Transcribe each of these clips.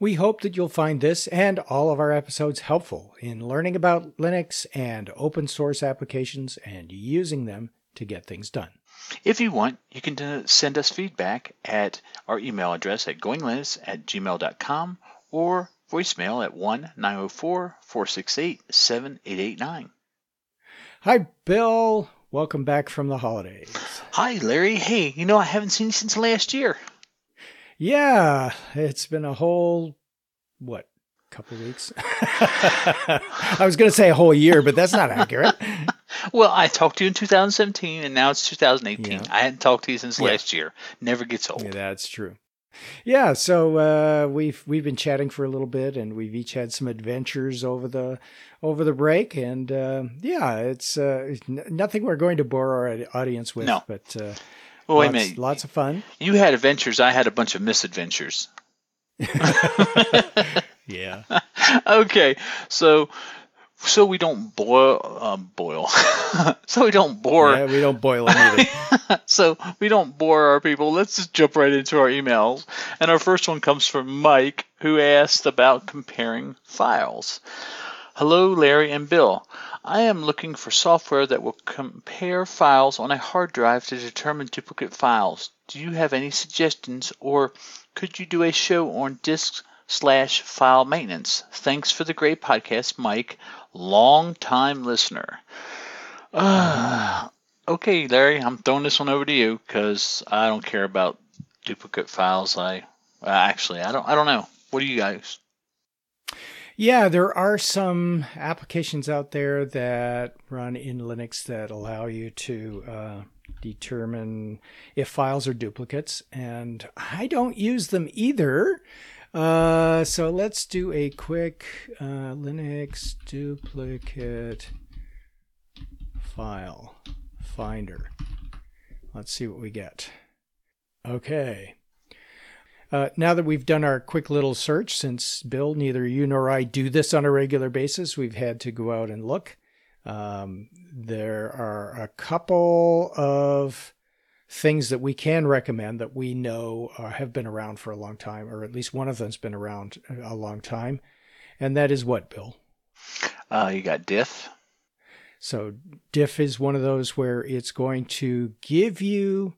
We hope that you'll find this and all of our episodes helpful in learning about Linux and open source applications and using them to get things done. If you want, you can uh, send us feedback at our email address at goinglinux at gmail.com or voicemail at 1 904 468 7889. Hi, Bill. Welcome back from the holidays. Hi, Larry. Hey, you know, I haven't seen you since last year. Yeah, it's been a whole, what, couple weeks? I was going to say a whole year, but that's not accurate. Well, I talked to you in 2017, and now it's 2018. Yeah. I hadn't talked to you since yeah. last year. Never gets old. Yeah, that's true. Yeah, so uh, we've we've been chatting for a little bit, and we've each had some adventures over the over the break, and uh, yeah, it's, uh, nothing we're going to bore our audience with, no. but uh, well, wait lots, a minute, lots of fun. You had adventures. I had a bunch of misadventures. Yeah. okay, so so we don't boil um, boil. So we don't bore. Yeah we don't boil them either. So we don't bore our people. Let's just jump right into our emails. And our first one comes from mike who asked about comparing files. Hello larry and bill. I am looking for software that will compare files on a hard drive to determine duplicate files. Do you have any suggestions or could you do a show on disk slash file maintenance. Thanks for the great podcast, Mike, long time listener. Uh, okay, Larry, I'm throwing this one over to you because I don't care about duplicate files. I uh, actually, I don't, I don't know. What do you guys? Yeah, there are some applications out there that run in Linux that allow you to uh, determine if files are duplicates, and I don't use them either. Uh, so let's do a quick uh, Linux duplicate file finder. Let's see what we get. Okay. Uh, now that we've done our quick little search, since Bill, neither you nor I do this on a regular basis, we've had to go out and look. Um, there are a couple of things that we can recommend that we know uh, have been around for a long time, or at least one of them's been around a long time. And that is what, Bill? Uh, you got diff. So diff is one of those where it's going to give you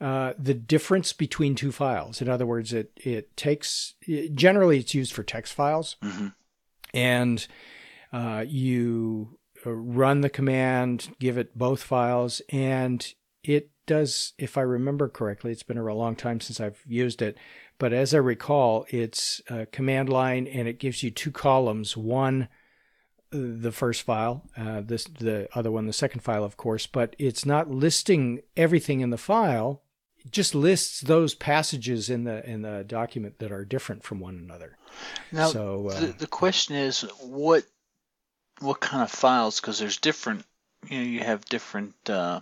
uh, the difference between two files. In other words, it it takes it, generally it's used for text files, mm-hmm. and uh, you uh, run the command, give it both files, and it does, if I remember correctly, it's been a long time since I've used it, but as I recall, it's a command line and it gives you two columns. One, the first file, uh, this the other one, the second file, of course, but it's not listing everything in the file. It just lists those passages in the in the document that are different from one another. Now, so, uh, the, the question is what what kind of files? Because there's different. You know, you have different. Uh,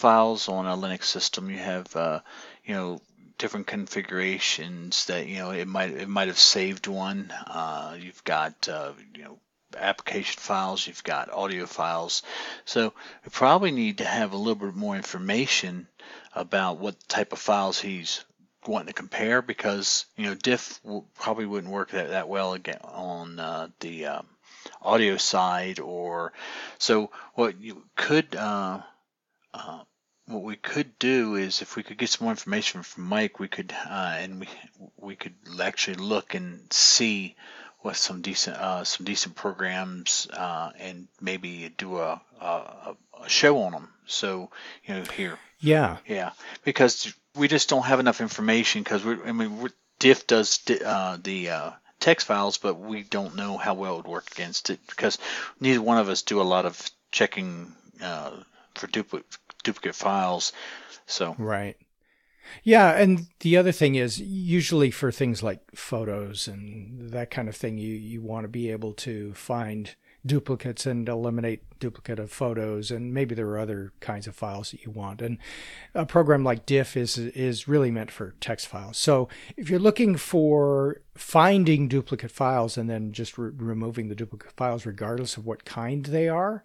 files on a Linux system, you have uh, you know different configurations that you know it might it might have saved one. Uh, you've got uh, you know application files, you've got audio files. So we probably need to have a little bit more information about what type of files he's wanting to compare because you know diff probably wouldn't work that, that well again on uh, the um, audio side or so what you could uh, uh, what we could do is if we could get some more information from Mike, we could uh, and we we could actually look and see what some decent uh, some decent programs uh, and maybe do a, a, a show on them. So you know here. Yeah. Yeah, because we just don't have enough information because we I mean we're, Diff does uh, the uh, text files, but we don't know how well it would work against it because neither one of us do a lot of checking uh, for duplicate duplicate files. So right. Yeah, and the other thing is usually for things like photos and that kind of thing, you you want to be able to find duplicates and eliminate duplicate of photos and maybe there are other kinds of files that you want. And a program like diff is is really meant for text files. So if you're looking for finding duplicate files and then just re- removing the duplicate files regardless of what kind they are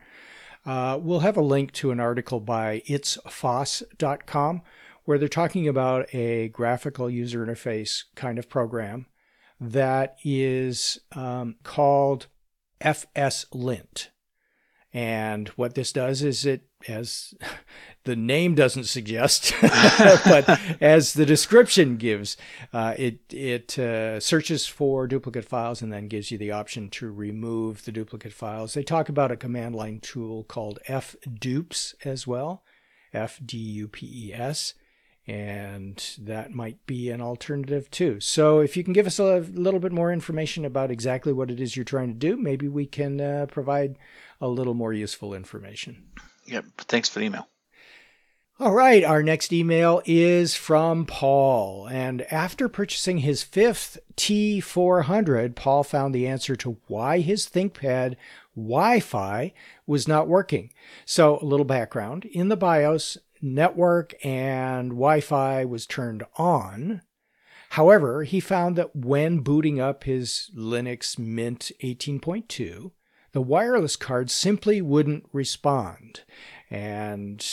uh, we'll have a link to an article by itsfoss.com where they're talking about a graphical user interface kind of program that is um, called FSLint. And what this does is it, as the name doesn't suggest, but as the description gives, uh, it it uh, searches for duplicate files and then gives you the option to remove the duplicate files. They talk about a command line tool called fdupes as well, F D U P E S and that might be an alternative too. So, if you can give us a little bit more information about exactly what it is you're trying to do, maybe we can uh, provide a little more useful information. Yep. Thanks for the email. All right, our next email is from Paul. And after purchasing his fifth T400, Paul found the answer to why his ThinkPad Wi Fi was not working. So, a little background. In the BIOS, network and Wi Fi was turned on. However, he found that when booting up his Linux Mint 18.2, the wireless card simply wouldn't respond. And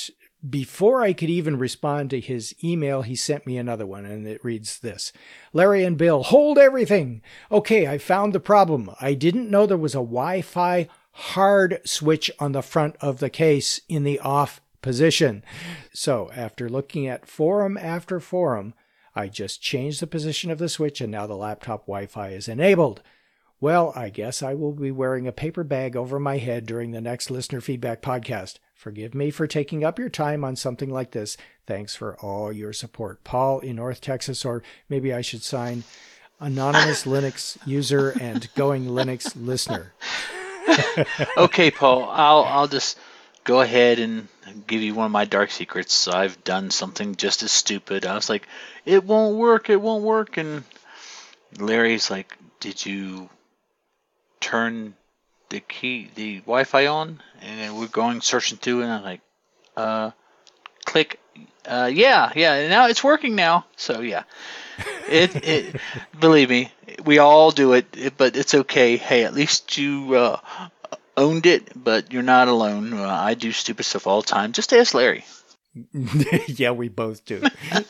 before I could even respond to his email, he sent me another one, and it reads this Larry and Bill, hold everything. Okay, I found the problem. I didn't know there was a Wi Fi hard switch on the front of the case in the off position. So after looking at forum after forum, I just changed the position of the switch and now the laptop Wi-Fi is enabled. Well, I guess I will be wearing a paper bag over my head during the next listener feedback podcast. Forgive me for taking up your time on something like this. Thanks for all your support. Paul in North Texas, or maybe I should sign anonymous Linux user and going Linux listener. okay, Paul. I'll I'll just go ahead and give you one of my dark secrets. I've done something just as stupid. I was like, it won't work, it won't work. And Larry's like, did you turn the key, the Wi Fi on? And we're going searching through, and I'm like, uh, click. Uh, yeah, yeah, now it's working now. So, yeah. it, it believe me, we all do it, but it's okay. Hey, at least you uh, owned it, but you're not alone. Uh, I do stupid stuff all the time. Just ask Larry. yeah, we both do.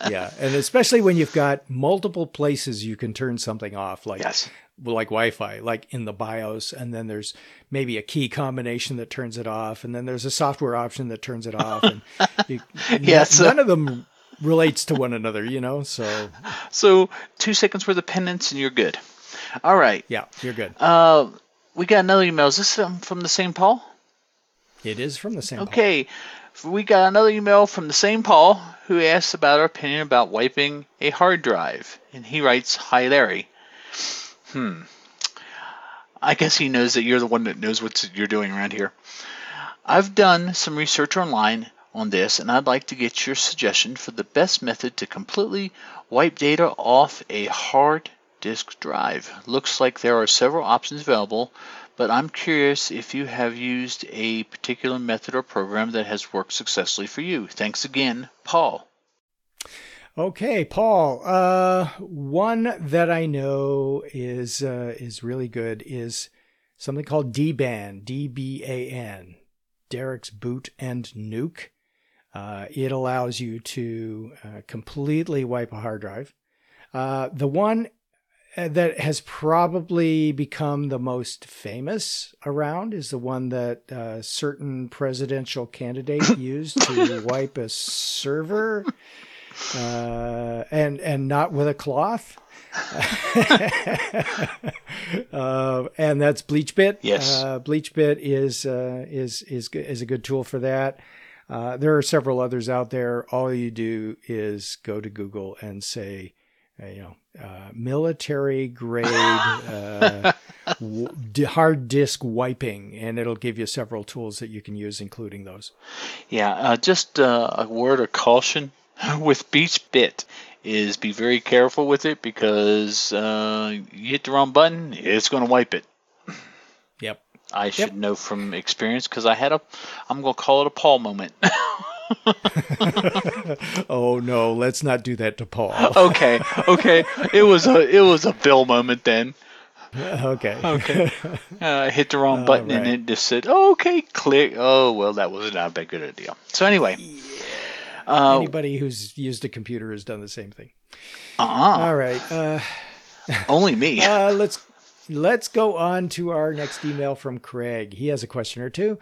yeah, and especially when you've got multiple places you can turn something off, like yes. like Wi-Fi, like in the BIOS, and then there's maybe a key combination that turns it off, and then there's a software option that turns it off, and you, yes, none, none of them relates to one another, you know. So, so two seconds worth of penance, and you're good. All right. Yeah, you're good. Uh, we got another email. Is this from the same Paul? It is from the same Paul. okay. Paul. We got another email from the same Paul who asks about our opinion about wiping a hard drive. And he writes, Hi Larry. Hmm. I guess he knows that you're the one that knows what you're doing around here. I've done some research online on this, and I'd like to get your suggestion for the best method to completely wipe data off a hard disk drive. Looks like there are several options available, but I'm curious if you have used a particular method or program that has worked successfully for you. Thanks again, Paul. Okay, Paul. Uh, one that I know is uh, is really good is something called DBAN, D B A N, Derek's Boot and Nuke. Uh, it allows you to uh, completely wipe a hard drive. Uh, the one that has probably become the most famous around is the one that uh, certain presidential candidate used to wipe a server, uh, and and not with a cloth. uh, and that's BleachBit. Yes, uh, BleachBit is uh, is is is a good tool for that. there are several others out there. All you do is go to Google and say, you know, uh, military grade uh, w- hard disk wiping, and it'll give you several tools that you can use, including those. Yeah, uh, just uh, a word of caution. with BleachBit is be very careful with it because uh, you hit the wrong button, it's going to wipe it. Yep. I should yep. know from experience because I had a, I'm going to call it a Paul moment. oh no, let's not do that to Paul. okay, okay. It was a it was a Bill moment then. Okay. Okay. Uh, I hit the wrong button right. and it just said, oh, "Okay, click." Oh well, that was not a good a deal. So anyway, uh, anybody who's used a computer has done the same thing. Uh-huh. All right. Uh, Only me. uh, let's let's go on to our next email from Craig. He has a question or two.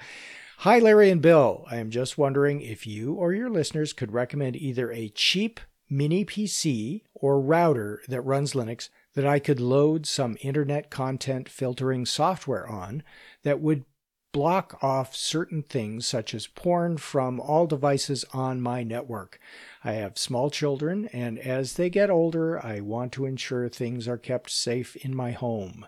Hi, Larry and Bill. I am just wondering if you or your listeners could recommend either a cheap mini PC or router that runs Linux that I could load some internet content filtering software on that would block off certain things such as porn from all devices on my network. I have small children, and as they get older, I want to ensure things are kept safe in my home.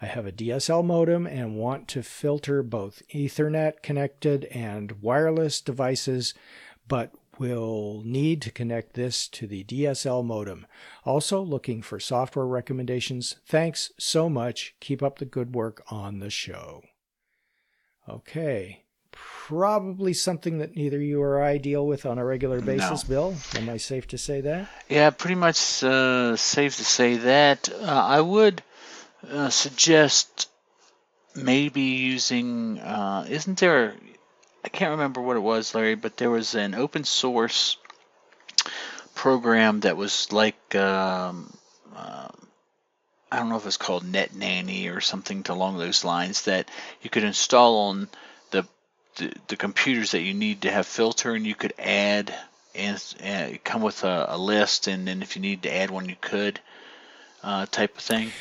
I have a DSL modem and want to filter both Ethernet connected and wireless devices, but will need to connect this to the DSL modem. Also, looking for software recommendations. Thanks so much. Keep up the good work on the show. Okay. Probably something that neither you or I deal with on a regular basis, no. Bill. Am I safe to say that? Yeah, pretty much uh, safe to say that. Uh, I would uh, suggest maybe using. Uh, isn't there? I can't remember what it was, Larry, but there was an open source program that was like. Um, uh, I don't know if it's called Net Nanny or something along those lines that you could install on the, the, the computers that you need to have filter, and you could add and, and come with a, a, list, and then if you need to add one, you could uh, type of thing.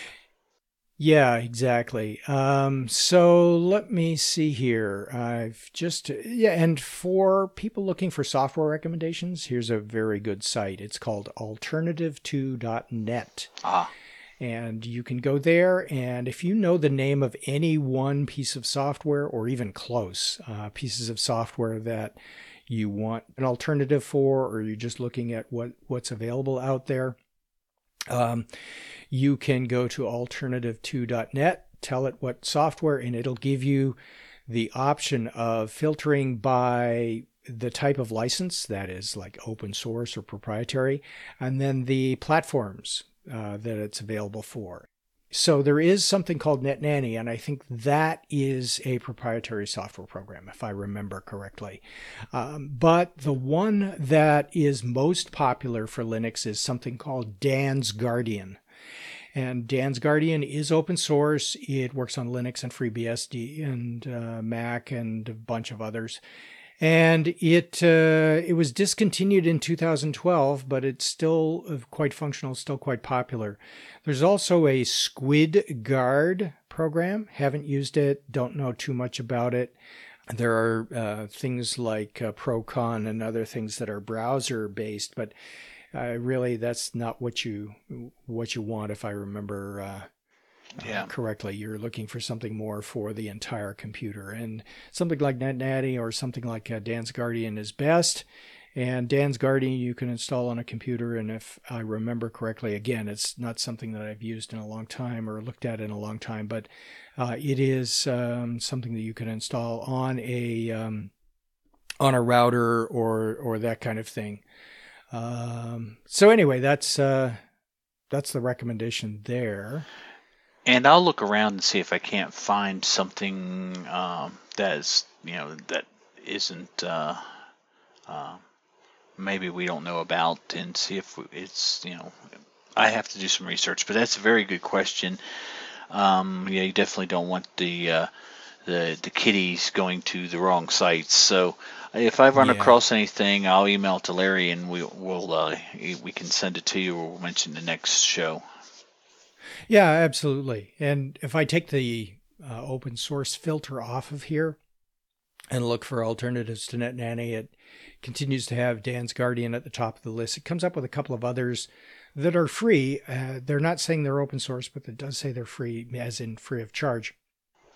Yeah, exactly. Um, so let me see here. I've just, yeah, and for people looking for software recommendations, here's a very good site. It's called alternativeto.net. Ah. And you can go there, and if you know the name of any one piece of software, or even close uh, pieces of software that you want an alternative for, or you're just looking at what, what's available out there, um, you can go to alternativeto.net, tell it what software, and it'll give you the option of filtering by the type of license that is like open source or proprietary, and then the platforms uh, that it's available for. So there is something called NetNanny, and I think that is a proprietary software program, if I remember correctly. Um, but the one that is most popular for Linux is something called Dan's Guardian. And Dan's Guardian is open source. It works on Linux and FreeBSD and uh, Mac and a bunch of others and it uh, it was discontinued in 2012, but it's still uh, quite functional, still quite popular. There's also a Squid Guard program. Haven't used it, don't know too much about it. There are uh, things like uh, Procon and other things that are browser based, but uh, really that's not what you what you want, if I remember yeah. correctly. You're looking for something more for the entire computer. And something like NetNanny or something like uh, Dan's Guardian is best. And Dan's Guardian you can install on a computer. And if I remember correctly, again, it's not something that I've used in a long time or looked at in a long time, but uh, it is um, something that you can install on a um, on a router or or that kind of thing. Um, so anyway, that's uh, that's the recommendation there. And I'll look around and see if I can't find something um, that is, you know, that isn't uh, uh, maybe we don't know about, and see if it's, you know, I have to do some research. But that's a very good question. Um, yeah, you definitely don't want the uh, the the kiddies going to the wrong sites. So if I run yeah. across anything, I'll email it to Larry, and we, will uh, we can send it to you, or we'll mention the next show. Yeah, absolutely. And if I take the uh, open source filter off of here and look for alternatives to NetNanny, it continues to have Dan's Guardian at the top of the list. It comes up with a couple of others that are free. Uh, they're not saying they're open source, but it does say they're free, as in free of charge.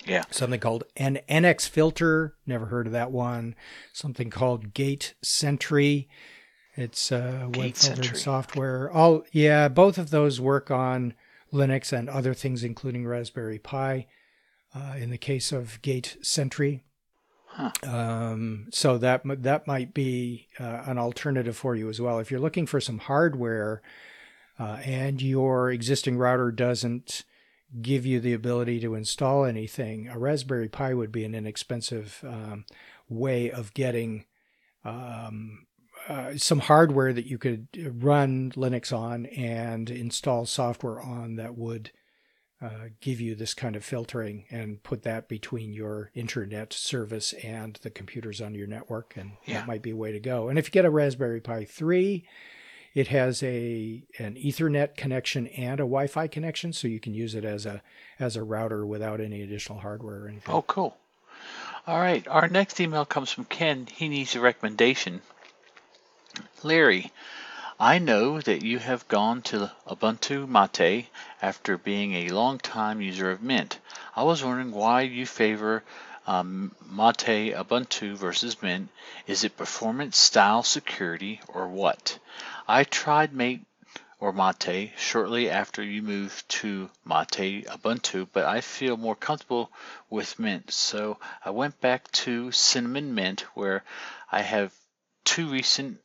Yeah. Something called an NX filter. Never heard of that one. Something called Gate Sentry. It's uh, web filtered software. All yeah, both of those work on Linux and other things, including Raspberry Pi. Uh, in the case of Gate Sentry, Huh. Um, so that that might be uh, an alternative for you as well. If you're looking for some hardware uh, and your existing router doesn't give you the ability to install anything, a Raspberry Pi would be an inexpensive um, way of getting um, uh, some hardware that you could run Linux on and install software on that would uh, give you this kind of filtering and put that between your internet service and the computers on your network. And yeah. that might be a way to go. And if you get a Raspberry Pi 3, it has a an Ethernet connection and a Wi-Fi connection, so you can use it as a as a router without any additional hardware or anything. Oh, cool. All right, our next email comes from Ken. He needs a recommendation. Larry, I know that you have gone to Ubuntu Mate after being a long time user of Mint. I was wondering why you favor um, Mate Ubuntu versus Mint. Is it performance, style, security, or what? I tried Mate or Mate shortly after you moved to Mate Ubuntu, but I feel more comfortable with Mint. So I went back to Cinnamon Mint where I have two recent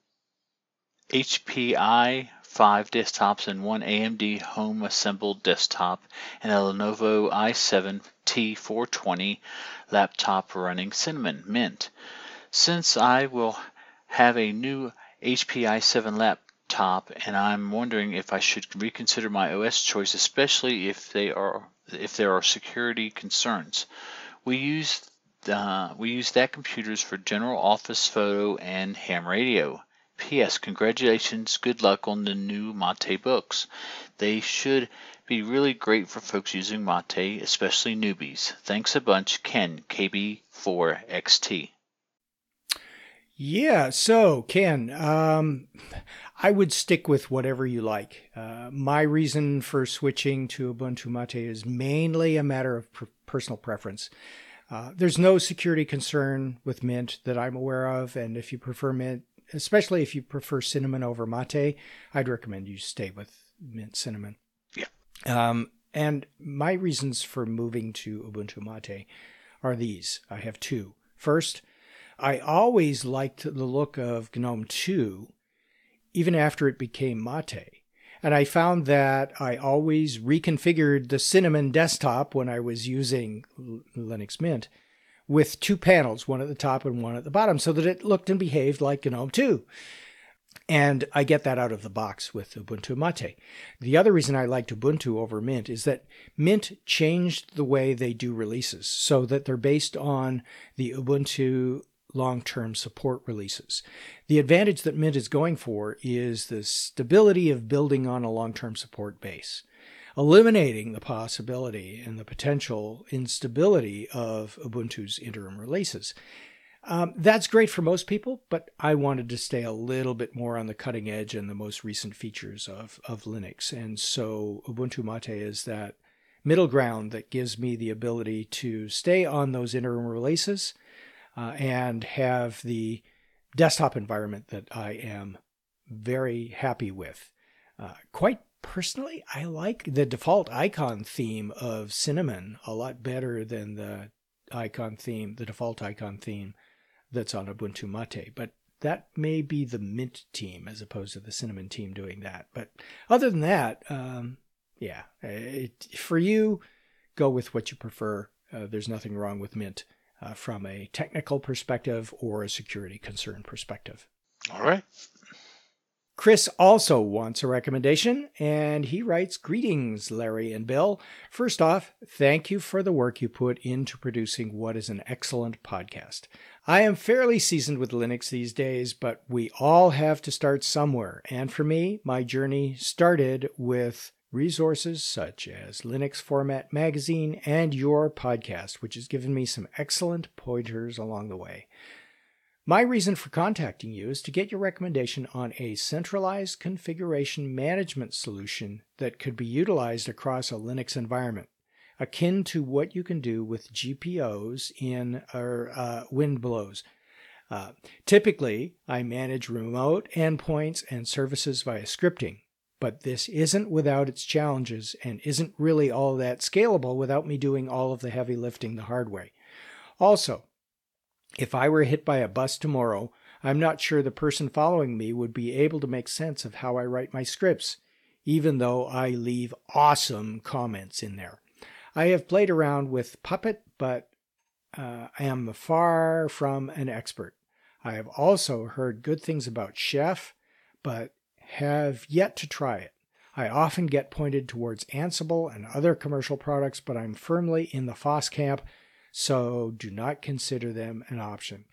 HP i5 desktops and one AMD home assembled desktop and a Lenovo i7 T420 laptop running Cinnamon Mint. Since I will have a new HP i7 laptop and I'm wondering if I should reconsider my OS choice, especially if they are if there are security concerns. We use uh, we use that computers for general office photo and ham radio. P.S. Congratulations, good luck on the new Mate books. They should be really great for folks using Mate, especially newbies. Thanks a bunch, Ken, KB4XT. Yeah, so Ken, um, I would stick with whatever you like. Uh, my reason for switching to Ubuntu Mate is mainly a matter of per- personal preference. Uh, there's no security concern with Mint that I'm aware of, and if you prefer Mint, especially if you prefer cinnamon over Mate, I'd recommend you stay with Mint Cinnamon. Yeah. Um, and my reasons for moving to Ubuntu Mate are these. I have two. First, I always liked the look of GNOME 2 even after it became Mate. And I found that I always reconfigured the Cinnamon desktop when I was using Linux Mint with two panels, one at the top and one at the bottom, so that it looked and behaved like GNOME 2. And I get that out of the box with Ubuntu Mate. The other reason I liked Ubuntu over Mint is that Mint changed the way they do releases so that they're based on the Ubuntu long term support releases. The advantage that Mint is going for is the stability of building on a long term support base, eliminating the possibility and the potential instability of Ubuntu's interim releases. Um, that's great for most people, but I wanted to stay a little bit more on the cutting edge and the most recent features of, of Linux. And so Ubuntu Mate is that middle ground that gives me the ability to stay on those interim releases uh, and have the desktop environment that I am very happy with. Uh, quite personally, I like the default icon theme of Cinnamon a lot better than the icon theme, the default icon theme that's on Ubuntu Mate. But that may be the Mint team as opposed to the Cinnamon team doing that. But other than that, um, yeah, it, for you, go with what you prefer. Uh, there's nothing wrong with Mint uh, from a technical perspective or a security concern perspective. All right. Chris also wants a recommendation, and he writes Greetings, Larry and Bill. First off, thank you for the work you put into producing what is an excellent podcast. I am fairly seasoned with Linux these days, but we all have to start somewhere. And for me, my journey started with resources such as Linux Format Magazine and your podcast, which has given me some excellent pointers along the way. My reason for contacting you is to get your recommendation on a centralized configuration management solution that could be utilized across a Linux environment, akin to what you can do with GPOs in uh, wind blows. Uh, typically, I manage remote endpoints and services via scripting, but this isn't without its challenges and isn't really all that scalable without me doing all of the heavy lifting the hard way. Also, if I were hit by a bus tomorrow, I'm not sure the person following me would be able to make sense of how I write my scripts, even though I leave awesome comments in there. I have played around with Puppet, but uh, I am far from an expert. I have also heard good things about Chef, but have yet to try it. I often get pointed towards Ansible and other commercial products, but I'm firmly in the FOSS camp, so do not consider them an option.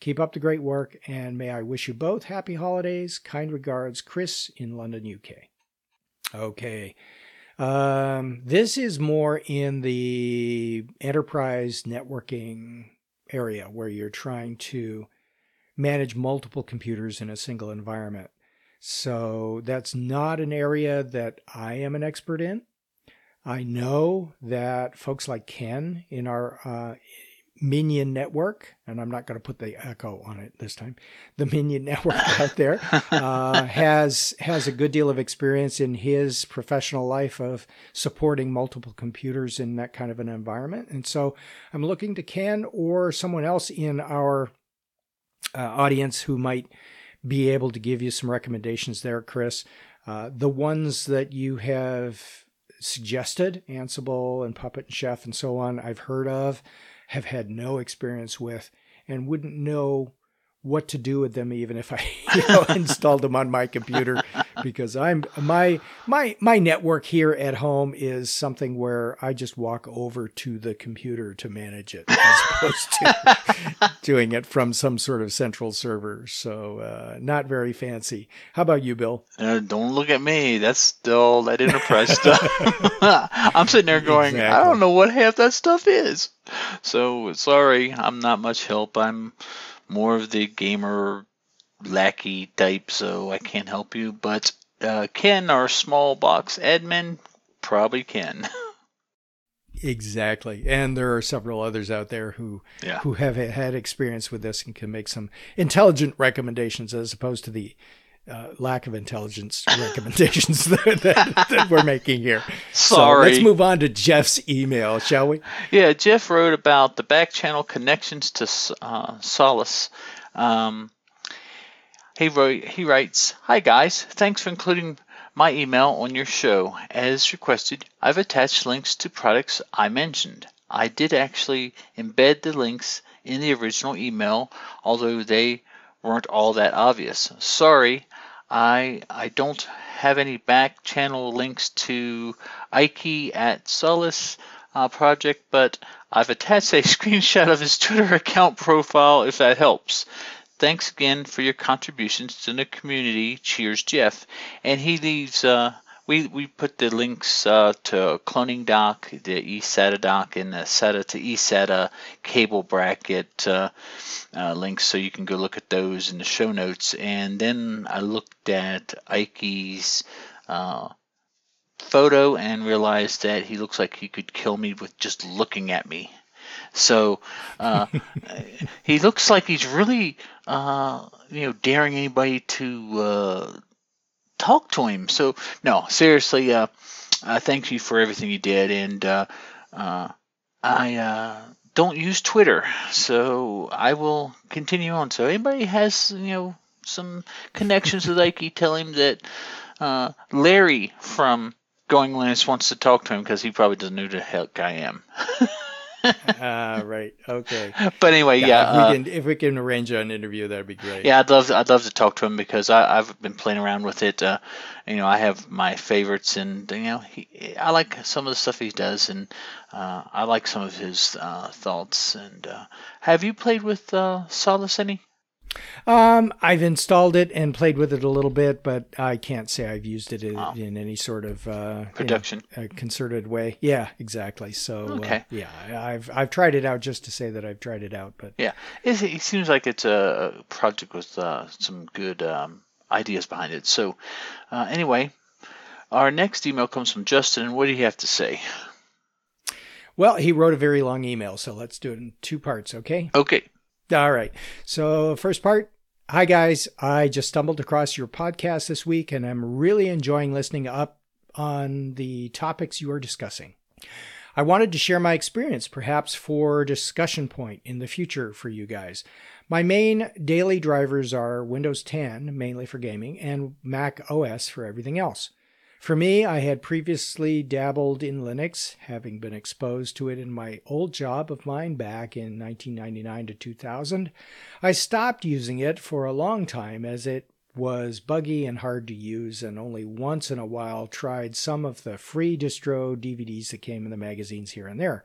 Keep up the great work, and may I wish you both happy holidays. Kind regards, Chris in London, UK. Okay. Um, this is more in the enterprise networking area where you're trying to manage multiple computers in a single environment. So that's not an area that I am an expert in. I know that folks like Ken in our uh, Minion network, and I'm not going to put the echo on it this time. The Minion network out there uh, has has a good deal of experience in his professional life of supporting multiple computers in that kind of an environment, and so I'm looking to Ken or someone else in our uh, audience who might be able to give you some recommendations there, Chris. Uh, the ones that you have suggested, Ansible and Puppet and Chef and so on, I've heard of have had no experience with and wouldn't know what to do with them even if I you know, installed them on my computer because I'm my my my network here at home is something where I just walk over to the computer to manage it as opposed to doing it from some sort of central server. So uh, not very fancy. How about you, Bill? Uh, don't look at me. That's still that enterprise stuff. I'm sitting there going, exactly. I don't know what half that stuff is. So sorry, I'm not much help. I'm more of the gamer lackey type, so I can't help you. But uh, Ken, our small box admin, probably can. Exactly, and there are several others out there who yeah. who have had experience with this and can make some intelligent recommendations as opposed to the uh, lack of intelligence recommendations that, that, that, we're making here. Sorry. So let's move on to Jeff's email, shall we? Yeah, Jeff wrote about the back channel connections to uh, Solus. Um, he wrote. He writes, "Hi guys, thanks for including my email on your show. As requested, I've attached links to products I mentioned. I did actually embed the links in the original email, although they weren't all that obvious. Sorry, I I don't have any back channel links to Ike at Solus uh, project, but I've attached a screenshot of his Twitter account profile if that helps. Thanks again for your contributions to the community. Cheers, Jeff. And he leaves. Uh, we, we put the links uh, to cloning dock, the eSATA dock, and the SATA to eSATA cable bracket uh, uh, links, so you can go look at those in the show notes. And then I looked at Ike's uh, photo and realized that he looks like he could kill me with just looking at me. So uh, he looks like he's really, uh, you know, daring anybody to uh, talk to him. So no, seriously, uh, uh, thank you for everything you did, and uh, uh, I uh, don't use Twitter, so I will continue on. So anybody has you know some connections with Ike, tell him that uh, Larry from Going Linux wants to talk to him because he probably doesn't know who the heck I am. uh, right. Okay. But anyway, yeah. yeah if, we uh, can, if we can arrange an interview, that'd be great. Yeah, I'd love to, I'd love to talk to him because I, have been playing around with it. Uh, you know, I have my favorites, and you know, he, I like some of the stuff he does, and uh, I like some of his uh, thoughts. And uh, have you played with Solus any? Um, I've installed it and played with it a little bit, but I can't say I've used it in, oh. in any sort of uh, production you know, concerted way. Yeah, exactly. So uh, okay, uh, yeah, I've I've tried it out just to say that I've tried it out, but yeah, it, it seems like it's a project with uh, some good um, ideas behind it. So uh, anyway, our next email comes from Justin. What do you have to say? Well, he wrote a very long email, so let's do it in two parts, okay? Okay. All right. So, first part. Hi, guys. I just stumbled across your podcast this week and I'm really enjoying listening up on the topics you are discussing. I wanted to share my experience, perhaps for discussion point in the future for you guys. My main daily drivers are Windows 10, mainly for gaming, and Mac OS for everything else. For me, I had previously dabbled in Linux, having been exposed to it in my old job of mine back in 1999 to 2000. I stopped using it for a long time as it was buggy and hard to use, and only once in a while tried some of the free distro DVDs that came in the magazines here and there.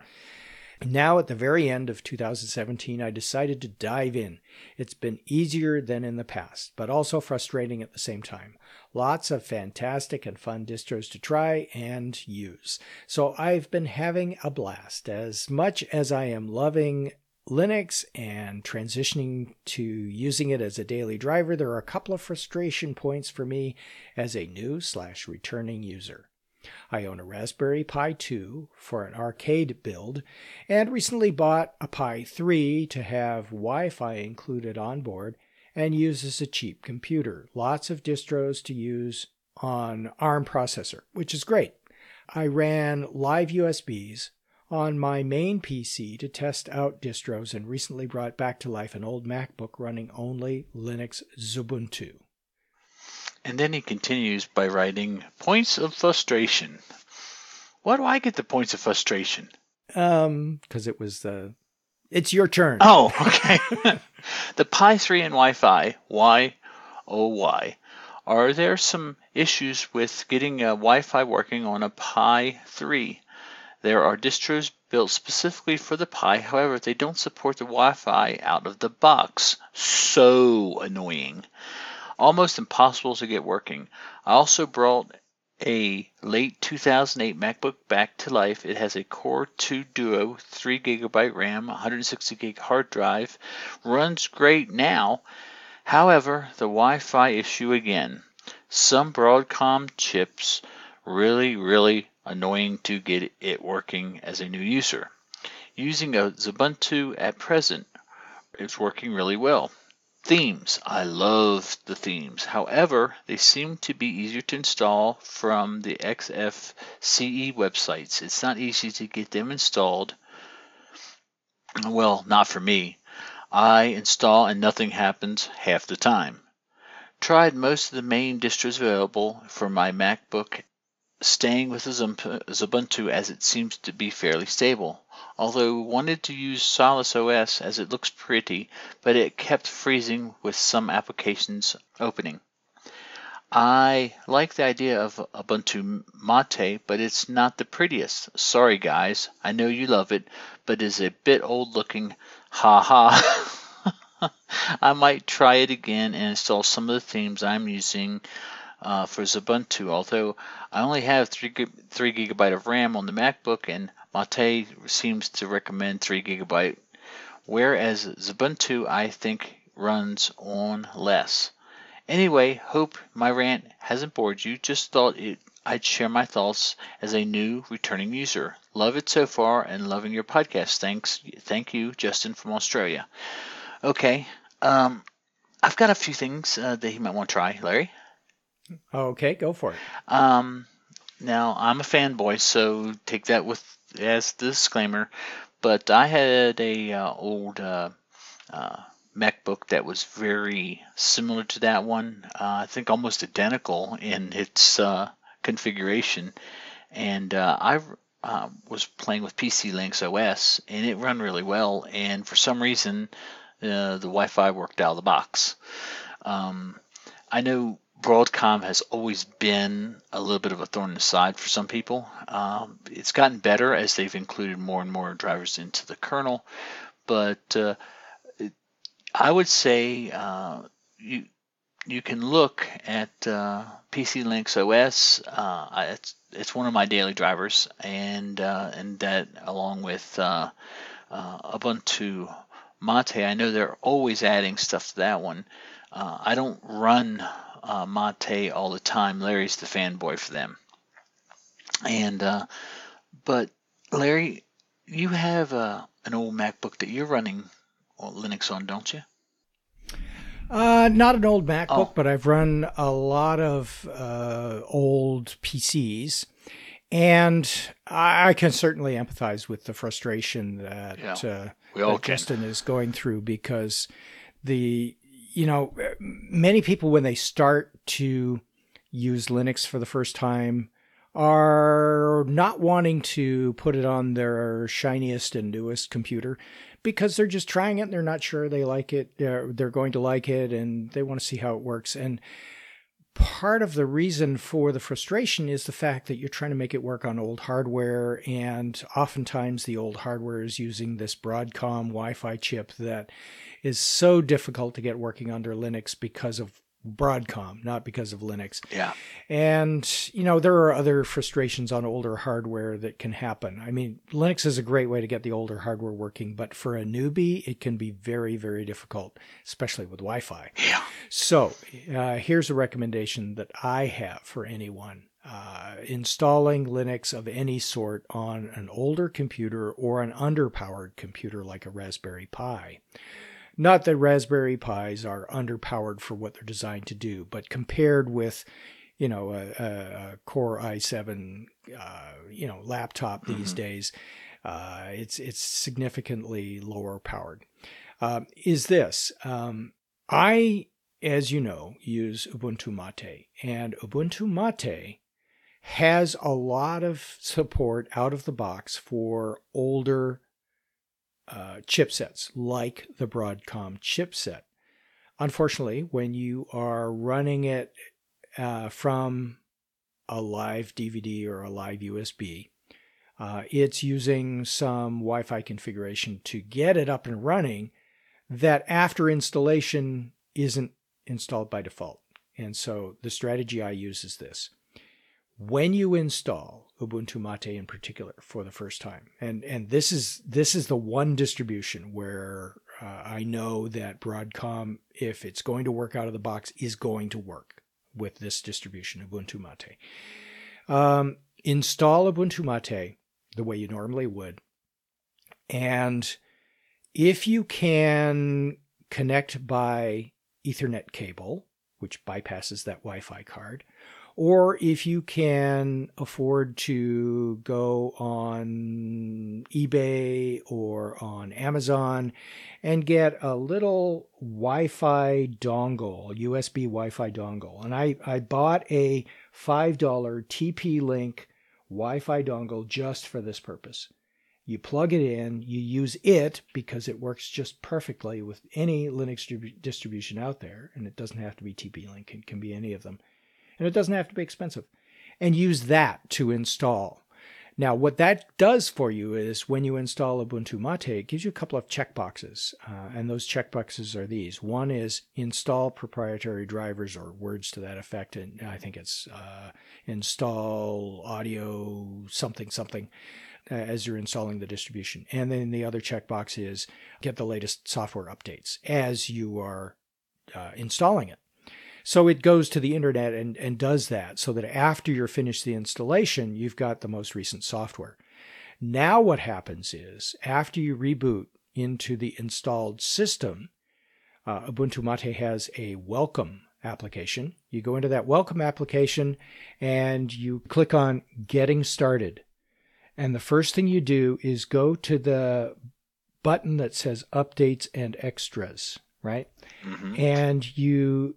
Now, at the very end of 2017, I decided to dive in. It's been easier than in the past, but also frustrating at the same time. Lots of fantastic and fun distros to try and use. So I've been having a blast. As much as I am loving Linux and transitioning to using it as a daily driver, there are a couple of frustration points for me as a new slash returning user. I own a Raspberry Pi 2 for an arcade build and recently bought a Pi 3 to have Wi Fi included on board and uses a cheap computer. Lots of distros to use on ARM processor, which is great. I ran live USBs on my main PC to test out distros and recently brought back to life an old MacBook running only Linux Xubuntu. And then he continues by writing points of frustration. Why do I get the points of frustration? Um, because it was the it's your turn. Oh, okay. the Pi 3 and Wi-Fi, why, oh why, are there some issues with getting a Wi-Fi working on a Pi 3? There are distros built specifically for the Pi, however, they don't support the Wi-Fi out of the box. So annoying. Almost impossible to get working. I also brought a late 2008 MacBook back to life. It has a Core 2 Duo, 3 gigabyte RAM, 160 gig hard drive, runs great now. However, the Wi-Fi issue again. Some Broadcom chips really, really annoying to get it working as a new user. Using a Xubuntu at present, it's working really well. Themes. I love the themes. However, they seem to be easier to install from the XFCE websites. It's not easy to get them installed. Well, not for me. I install and nothing happens half the time. Tried most of the main distros available for my MacBook, staying with Ubuntu as it seems to be fairly stable although we wanted to use Solus OS as it looks pretty, but it kept freezing with some applications opening. I like the idea of Ubuntu Mate, but it's not the prettiest. Sorry guys, I know you love it, but is a bit old looking. Ha ha. I might try it again and install some of the themes I'm using uh, for Xubuntu, although I only have 3, 3 gigabyte of RAM on the MacBook and Mate seems to recommend 3 gigabyte, whereas Xubuntu I think runs on less. Anyway, hope my rant hasn't bored you. Just thought it, I'd share my thoughts as a new returning user. Love it so far and loving your podcast. Thanks, thank you, Justin from Australia. Okay, um, I've got a few things uh, that you might want to try, Larry. Okay, go for it. Um, now I'm a fanboy, so take that with as the disclaimer, but I had a uh, old uh, uh, MacBook that was very similar to that one. Uh, I think almost identical in its uh, configuration, and uh, I was playing with PC Linux OS, and it ran really well. And for some reason, the Wi-Fi worked out of the box. Um, I know Broadcom has always been a little bit of a thorn in the side for some people. Um, it's gotten better as they've included more and more drivers into the kernel, but uh, it, I would say uh, you you can look at uh, PC Linux OS. Uh, it's it's one of my daily drivers, and uh, and that along with uh, Ubuntu Mate, I know they're always adding stuff to that one. I don't run uh, Mate all the time. Larry's the fanboy for them. And uh, but Larry, you have uh, an old MacBook that you're running Linux on, don't you? Uh, not an old MacBook, oh. but I've run a lot of uh, old PCs. And I can certainly empathize with the frustration that, yeah, uh, that Justin is going through because the, you know, many people, when they start to use Linux for the first time, are not wanting to put it on their shiniest and newest computer because they're just trying it and they're not sure they like it. They're, they're going to like it and they want to see how it works. And part of the reason for the frustration is the fact that you're trying to make it work on old hardware. And oftentimes the old hardware is using this Broadcom Wi Fi chip that is so difficult to get working under Linux because of Broadcom, not because of Linux. Yeah. And, you know, there are other frustrations on older hardware that can happen. I mean, Linux is a great way to get the older hardware working, but for a newbie, it can be very, very difficult, especially with Wi Fi. Yeah. So uh, here's a recommendation that I have for anyone. Uh, installing Linux of any sort on an older computer or an underpowered computer like a Raspberry Pi. Not that Raspberry Pis are underpowered for what they're designed to do, but compared with, you know, a, a Core i7, uh, you know, laptop these mm-hmm. days, uh, it's it's significantly lower powered. Um, is this? Um, I, as you know, use Ubuntu Mate, and Ubuntu Mate has a lot of support out of the box for older uh, chipsets like the Broadcom chipset. Unfortunately, when you are running it uh, from a live DVD or a live USB, uh, it's using some Wi Fi configuration to get it up and running that after installation isn't installed by default. And so the strategy I use is this when you install Ubuntu Mate in particular for the first time, and and this is this is the one distribution where uh, I know that Broadcom, if it's going to work out of the box, is going to work with this distribution Ubuntu Mate. Um, install Ubuntu Mate the way you normally would, and if you can connect by Ethernet cable, which bypasses that Wi-Fi card or if you can afford to go on eBay or on Amazon and get a little Wi Fi dongle, USB Wi Fi dongle. And I, I bought a $5 TP Link Wi Fi dongle just for this purpose. You plug it in, you use it because it works just perfectly with any Linux distribution out there, and it doesn't have to be TP Link, it can be any of them and it doesn't have to be expensive. And use that to install. Now, what that does for you is when you install Ubuntu Mate, it gives you a couple of checkboxes. Uh, and those checkboxes are these. One is install proprietary drivers or words to that effect. And I think it's uh, install audio something something uh, as you're installing the distribution. And then the other checkbox is get the latest software updates as you are uh, installing it. So it goes to the internet and, and does that so that after you're finished the installation, you've got the most recent software. Now, what happens is after you reboot into the installed system, uh, Ubuntu Mate has a welcome application. You go into that welcome application and you click on getting started. And the first thing you do is go to the button that says updates and extras, right? Mm-hmm. And you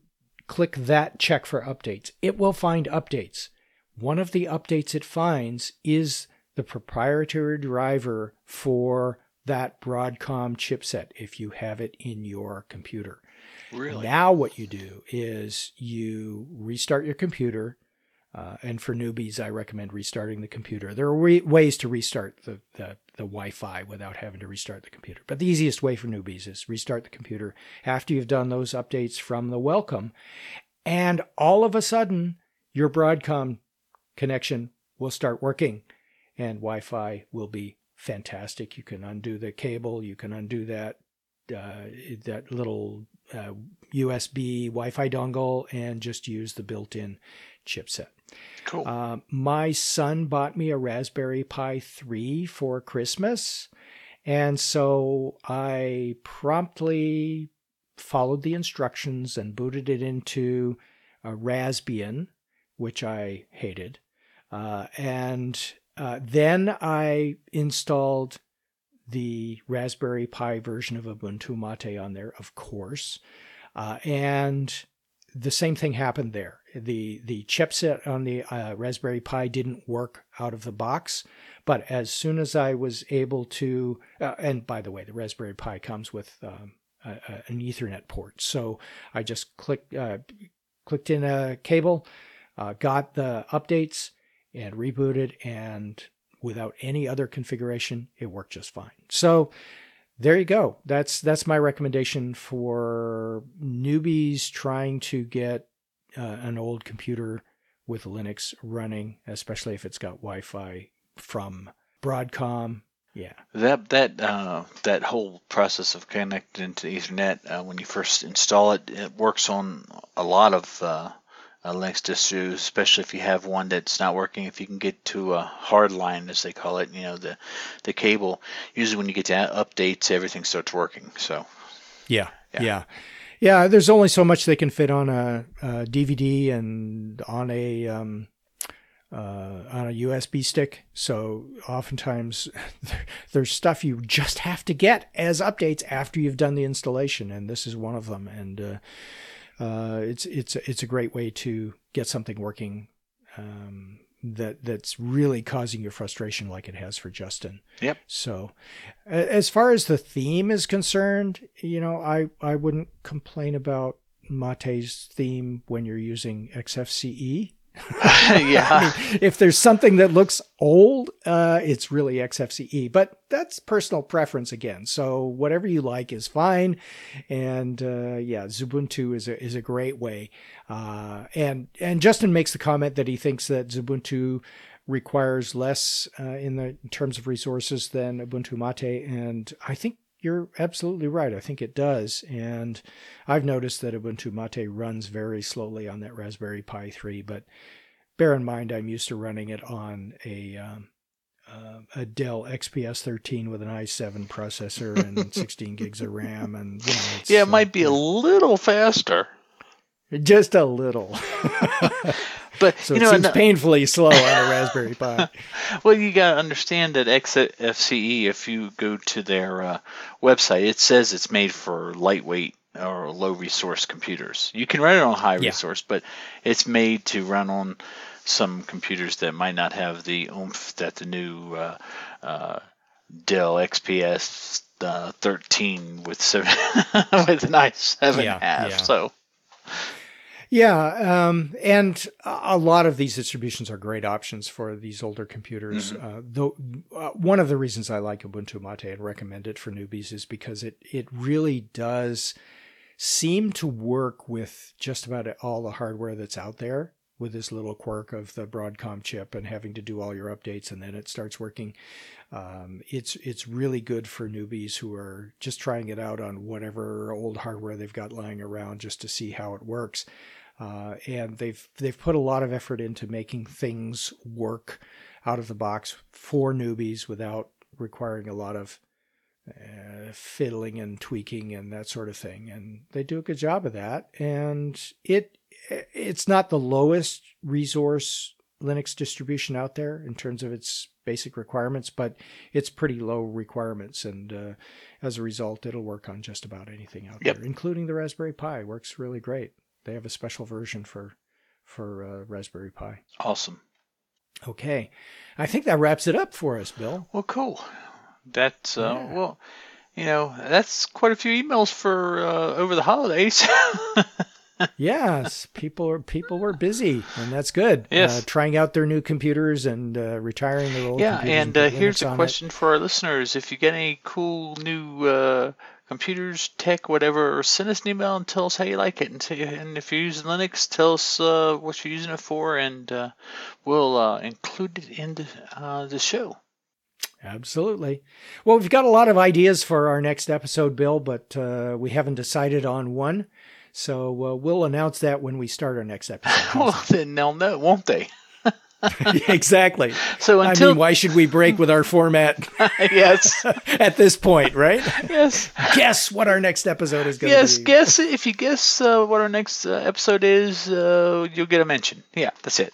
click that check for updates. It will find updates. One of the updates it finds is the proprietary driver for that Broadcom chipset if you have it in your computer. Really? Now, what you do is you restart your computer, uh, and for newbies, I recommend restarting the computer. There are re- ways to restart the, the, the Wi Fi without having to restart the computer. But the easiest way for newbies is restart the computer after you've done those updates from the welcome. And all of a sudden, your Broadcom connection will start working and Wi Fi will be fantastic. You can undo the cable, you can undo that. Uh, that little uh, USB Wi-Fi dongle and just use the built-in chipset. Cool. Uh, my son bought me a Raspberry Pi 3 for Christmas. And so I promptly followed the instructions and booted it into a Raspbian, which I hated. Uh, and uh, then I installed the Raspberry Pi version of Ubuntu Mate on there, of course. Uh, and the same thing happened there. The the chipset on the uh, Raspberry Pi didn't work out of the box, but as soon as I was able to, uh, and by the way, the Raspberry Pi comes with um, a, a, an Ethernet port, so I just clicked uh, clicked in a cable, uh, got the updates, and rebooted, and without any other configuration, it worked just fine. So there you go. That's that's my recommendation for newbies trying to get uh, an old computer with Linux running, especially if it's got Wi-Fi from Broadcom. Yeah. That that uh, that whole process of connecting to Ethernet uh, when you first install it, it works on a lot of uh, uh, Linux distros, especially if you have one that's not working. If you can get to a hard line, as they call it, you know the the cable. Usually, when you get to updates, everything starts working. So. Yeah. Yeah. yeah. Yeah there's only so much they can fit on a, a DVD and on a um, uh, on a USB stick. So oftentimes there's stuff you just have to get as updates after you've done the installation, and this is one of them. And uh, uh, it's it's it's a great way to get something working um, that that's really causing you frustration, like it has for Justin. Yep. So, as far as the theme is concerned, you know, I I wouldn't complain about Mate's theme when you're using XFCE. yeah. If there's something that looks old, uh, it's really XFCE, but that's personal preference again. So whatever you like is fine. And, uh, yeah, Xubuntu is a, is a great way. Uh, and, and Justin makes the comment that he thinks that Xubuntu requires less, uh, in the in terms of resources than Ubuntu Mate. And I think you're absolutely right. I think it does. And I've noticed that Ubuntu Mate runs very slowly on that Raspberry Pi 3, but bear in mind I'm used to running it on a um, uh, a Dell XPS 13 with an i7 processor and 16 gigs of RAM, and you know, yeah, it might be a little faster. Just a little. but so you know, it seems no, painfully slow on a Raspberry Pi. well, you got to understand that XFCE. If you go to their uh, website, it says it's made for lightweight or low resource computers. You can run it on high yeah. resource, but it's made to run on some computers that might not have the oomph that the new uh, uh, Dell XPS uh, 13 with seven with an i7 yeah, have. Yeah. So yeah, um, and a lot of these distributions are great options for these older computers. Mm-hmm. Uh, though uh, one of the reasons I like Ubuntu Mate and recommend it for newbies is because it it really does seem to work with just about all the hardware that's out there with this little quirk of the Broadcom chip and having to do all your updates and then it starts working. Um, it's it's really good for newbies who are just trying it out on whatever old hardware they've got lying around just to see how it works. Uh, and they've they've put a lot of effort into making things work out of the box for newbies without requiring a lot of uh, fiddling and tweaking and that sort of thing. And they do a good job of that. And it it's not the lowest resource Linux distribution out there in terms of its basic requirements, but it's pretty low requirements, and uh, as a result, it'll work on just about anything out yep. there, including the Raspberry Pi. Works really great. They have a special version for for uh, Raspberry Pi. Awesome. Okay, I think that wraps it up for us, Bill. Well, cool. That's uh, yeah. well, you know, that's quite a few emails for uh, over the holidays. yes, people are people were busy, and that's good. Uh, yes, uh, trying out their new computers and uh, retiring their old. Yeah, and, and uh, here's a question it. for our listeners: If you get any cool new uh, computers, tech, whatever, send us an email and tell us how you like it. And, t- and if you're using Linux, tell us uh, what you're using it for, and we'll include it in the, the show. Absolutely. Well, we've got a lot of ideas for our next episode, Bill, but we haven't decided on one. So uh, we'll announce that when we start our next episode. well, then they'll know, won't they? exactly. So until I mean, why should we break with our format? yes. at this point, right? Yes. guess what our next episode is going to yes, be. Yes, guess if you guess uh, what our next uh, episode is, uh, you'll get a mention. Yeah, that's it.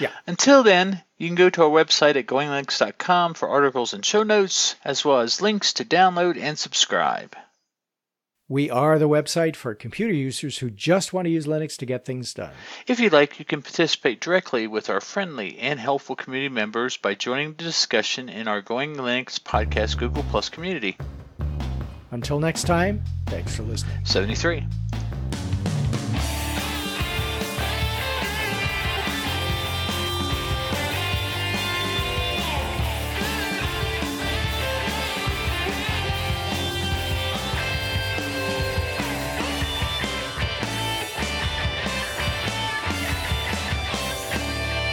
Yeah. Until then, you can go to our website at goinglinux.com for articles and show notes, as well as links to download and subscribe. We are the website for computer users who just want to use Linux to get things done. If you'd like, you can participate directly with our friendly and helpful community members by joining the discussion in our Going Linux Podcast Google Plus community. Until next time, thanks for listening. 73.